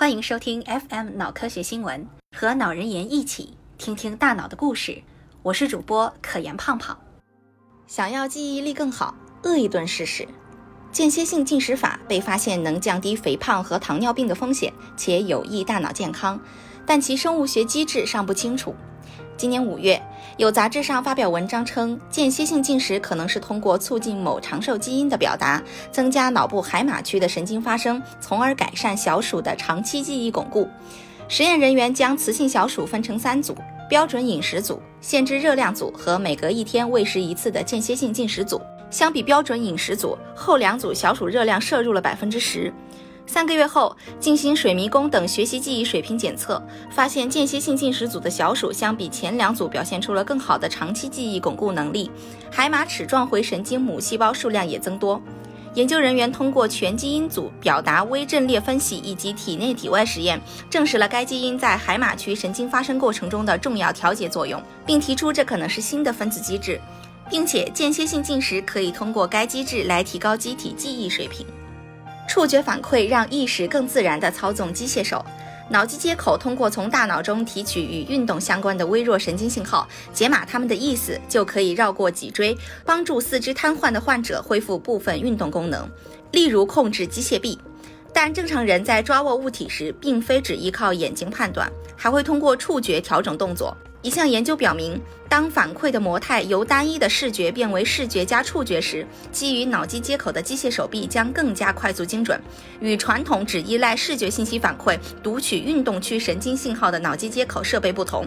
欢迎收听 FM 脑科学新闻，和脑人言一起听听大脑的故事。我是主播可言胖胖。想要记忆力更好，饿一顿试试。间歇性进食法被发现能降低肥胖和糖尿病的风险，且有益大脑健康，但其生物学机制尚不清楚。今年五月，有杂志上发表文章称，间歇性进食可能是通过促进某长寿基因的表达，增加脑部海马区的神经发生，从而改善小鼠的长期记忆巩固。实验人员将雌性小鼠分成三组：标准饮食组、限制热量组和每隔一天喂食一次的间歇性进食组。相比标准饮食组，后两组小鼠热量摄入了百分之十。三个月后，进行水迷宫等学习记忆水平检测，发现间歇性进食组的小鼠相比前两组表现出了更好的长期记忆巩固能力，海马齿状回神经母细胞数量也增多。研究人员通过全基因组表达微阵列分析以及体内体外实验，证实了该基因在海马区神经发生过程中的重要调节作用，并提出这可能是新的分子机制，并且间歇性进食可以通过该机制来提高机体记忆水平。触觉反馈让意识更自然地操纵机械手。脑机接口通过从大脑中提取与运动相关的微弱神经信号，解码它们的意思，就可以绕过脊椎，帮助四肢瘫痪的患者恢复部分运动功能，例如控制机械臂。但正常人在抓握物体时，并非只依靠眼睛判断，还会通过触觉调整动作。一项研究表明，当反馈的模态由单一的视觉变为视觉加触觉时，基于脑机接口的机械手臂将更加快速精准。与传统只依赖视觉信息反馈、读取运动区神经信号的脑机接口设备不同，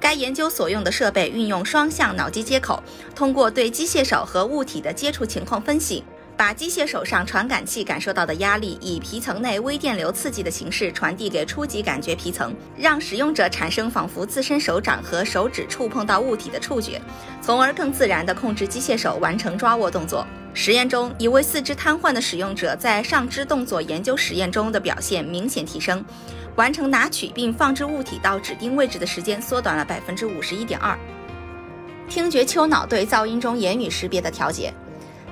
该研究所用的设备运用双向脑机接口，通过对机械手和物体的接触情况分析。把机械手上传感器感受到的压力以皮层内微电流刺激的形式传递给初级感觉皮层，让使用者产生仿佛自身手掌和手指触碰到物体的触觉，从而更自然地控制机械手完成抓握动作。实验中，一位四肢瘫痪的使用者在上肢动作研究实验中的表现明显提升，完成拿取并放置物体到指定位置的时间缩短了百分之五十一点二。听觉丘脑对噪音中言语识别的调节。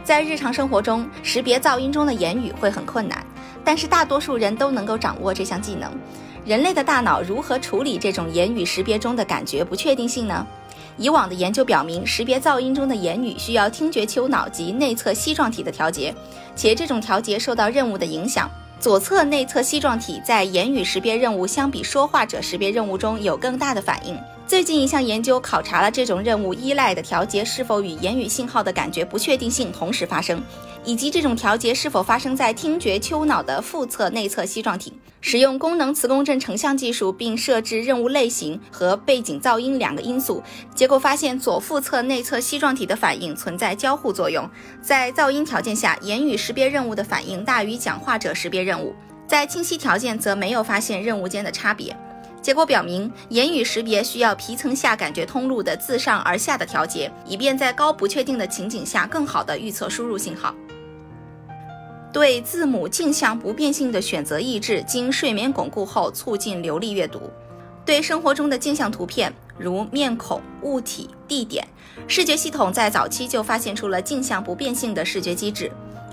在日常生活中，识别噪音中的言语会很困难，但是大多数人都能够掌握这项技能。人类的大脑如何处理这种言语识别中的感觉不确定性呢？以往的研究表明，识别噪音中的言语需要听觉丘脑及内侧膝状体的调节，且这种调节受到任务的影响。左侧内侧膝状体在言语识别任务相比说话者识别任务中有更大的反应。最近一项研究考察了这种任务依赖的调节是否与言语信号的感觉不确定性同时发生，以及这种调节是否发生在听觉丘脑的腹侧内侧膝状体。使用功能磁共振成像技术，并设置任务类型和背景噪音两个因素，结果发现左腹侧内侧膝状体的反应存在交互作用。在噪音条件下，言语识别任务的反应大于讲话者识别任务；在清晰条件则没有发现任务间的差别。结果表明，言语识别需要皮层下感觉通路的自上而下的调节，以便在高不确定的情景下更好地预测输入信号。对字母镜像不变性的选择抑制，经睡眠巩固后促进流利阅读。对生活中的镜像图片，如面孔、物体、地点，视觉系统在早期就发现出了镜像不变性的视觉机制。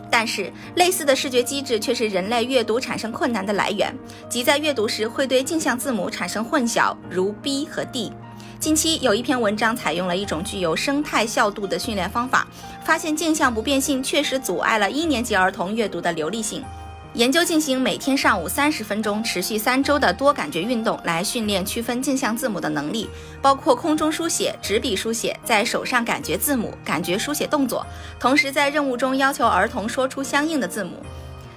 但是，类似的视觉机制却是人类阅读产生困难的来源，即在阅读时会对镜像字母产生混淆，如 B 和 D。近期有一篇文章采用了一种具有生态效度的训练方法，发现镜像不变性确实阻碍了一年级儿童阅读的流利性。研究进行每天上午三十分钟、持续三周的多感觉运动，来训练区分镜像字母的能力，包括空中书写、纸笔书写、在手上感觉字母、感觉书写动作，同时在任务中要求儿童说出相应的字母。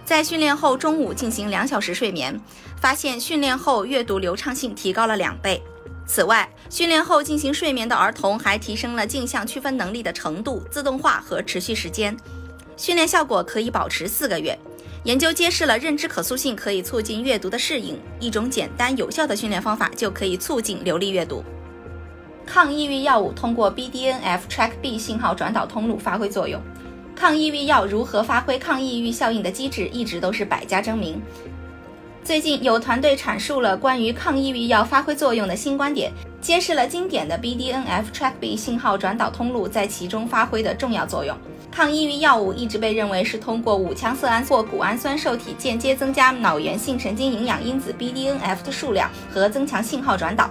在训练后中午进行两小时睡眠，发现训练后阅读流畅性提高了两倍。此外，训练后进行睡眠的儿童还提升了镜像区分能力的程度、自动化和持续时间。训练效果可以保持四个月。研究揭示了认知可塑性可以促进阅读的适应，一种简单有效的训练方法就可以促进流利阅读。抗抑郁药物通过 BDNF Track B 信号转导通路发挥作用。抗抑郁药如何发挥抗抑郁效应的机制，一直都是百家争鸣。最近有团队阐述了关于抗抑郁药发挥作用的新观点，揭示了经典的 BDNF TrkB 信号转导通路在其中发挥的重要作用。抗抑郁药物一直被认为是通过五羟色胺或谷氨酸受体间接增加脑源性神经营养因子 BDNF 的数量和增强信号转导。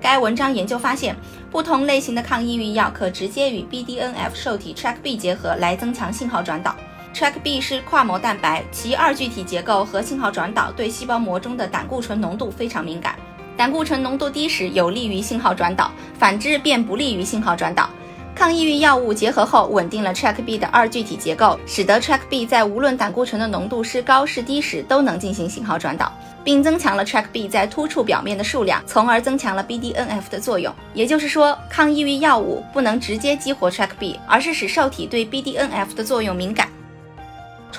该文章研究发现，不同类型的抗抑郁药可直接与 BDNF 受体 TrkB 结合来增强信号转导。TrkB 是跨膜蛋白，其二聚体结构和信号转导对细胞膜中的胆固醇浓度非常敏感。胆固醇浓度低时有利于信号转导，反之便不利于信号转导。抗抑郁药物结合后，稳定了 TrkB 的二聚体结构，使得 TrkB 在无论胆固醇的浓度是高是低时都能进行信号转导，并增强了 TrkB 在突触表面的数量，从而增强了 BDNF 的作用。也就是说，抗抑郁药物不能直接激活 TrkB，而是使受体对 BDNF 的作用敏感。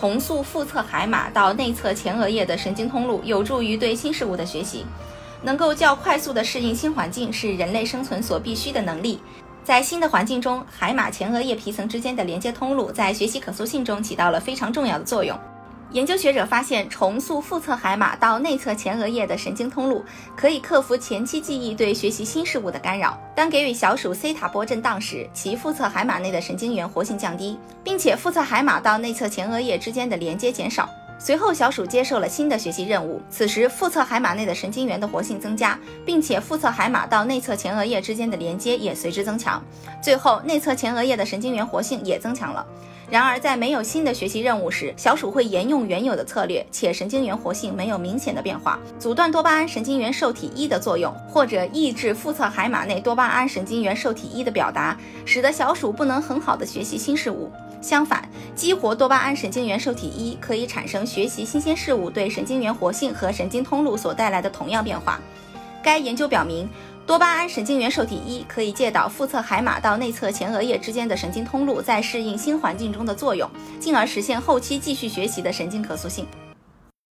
重塑腹侧海马到内侧前额叶的神经通路，有助于对新事物的学习，能够较快速地适应新环境，是人类生存所必须的能力。在新的环境中，海马前额叶皮层之间的连接通路在学习可塑性中起到了非常重要的作用。研究学者发现，重塑腹侧海马到内侧前额叶的神经通路，可以克服前期记忆对学习新事物的干扰。当给予小鼠西塔波震荡时，其腹侧海马内的神经元活性降低，并且腹侧海马到内侧前额叶之间的连接减少。随后，小鼠接受了新的学习任务。此时，腹侧海马内的神经元的活性增加，并且腹侧海马到内侧前额叶之间的连接也随之增强。最后，内侧前额叶的神经元活性也增强了。然而，在没有新的学习任务时，小鼠会沿用原有的策略，且神经元活性没有明显的变化，阻断多巴胺神经元受体一的作用，或者抑制腹侧海马内多巴胺神经元受体一的表达，使得小鼠不能很好的学习新事物。相反，激活多巴胺神经元受体一可以产生学习新鲜事物对神经元活性和神经通路所带来的同样变化。该研究表明，多巴胺神经元受体一可以借导腹侧海马到内侧前额叶之间的神经通路在适应新环境中的作用，进而实现后期继续学习的神经可塑性。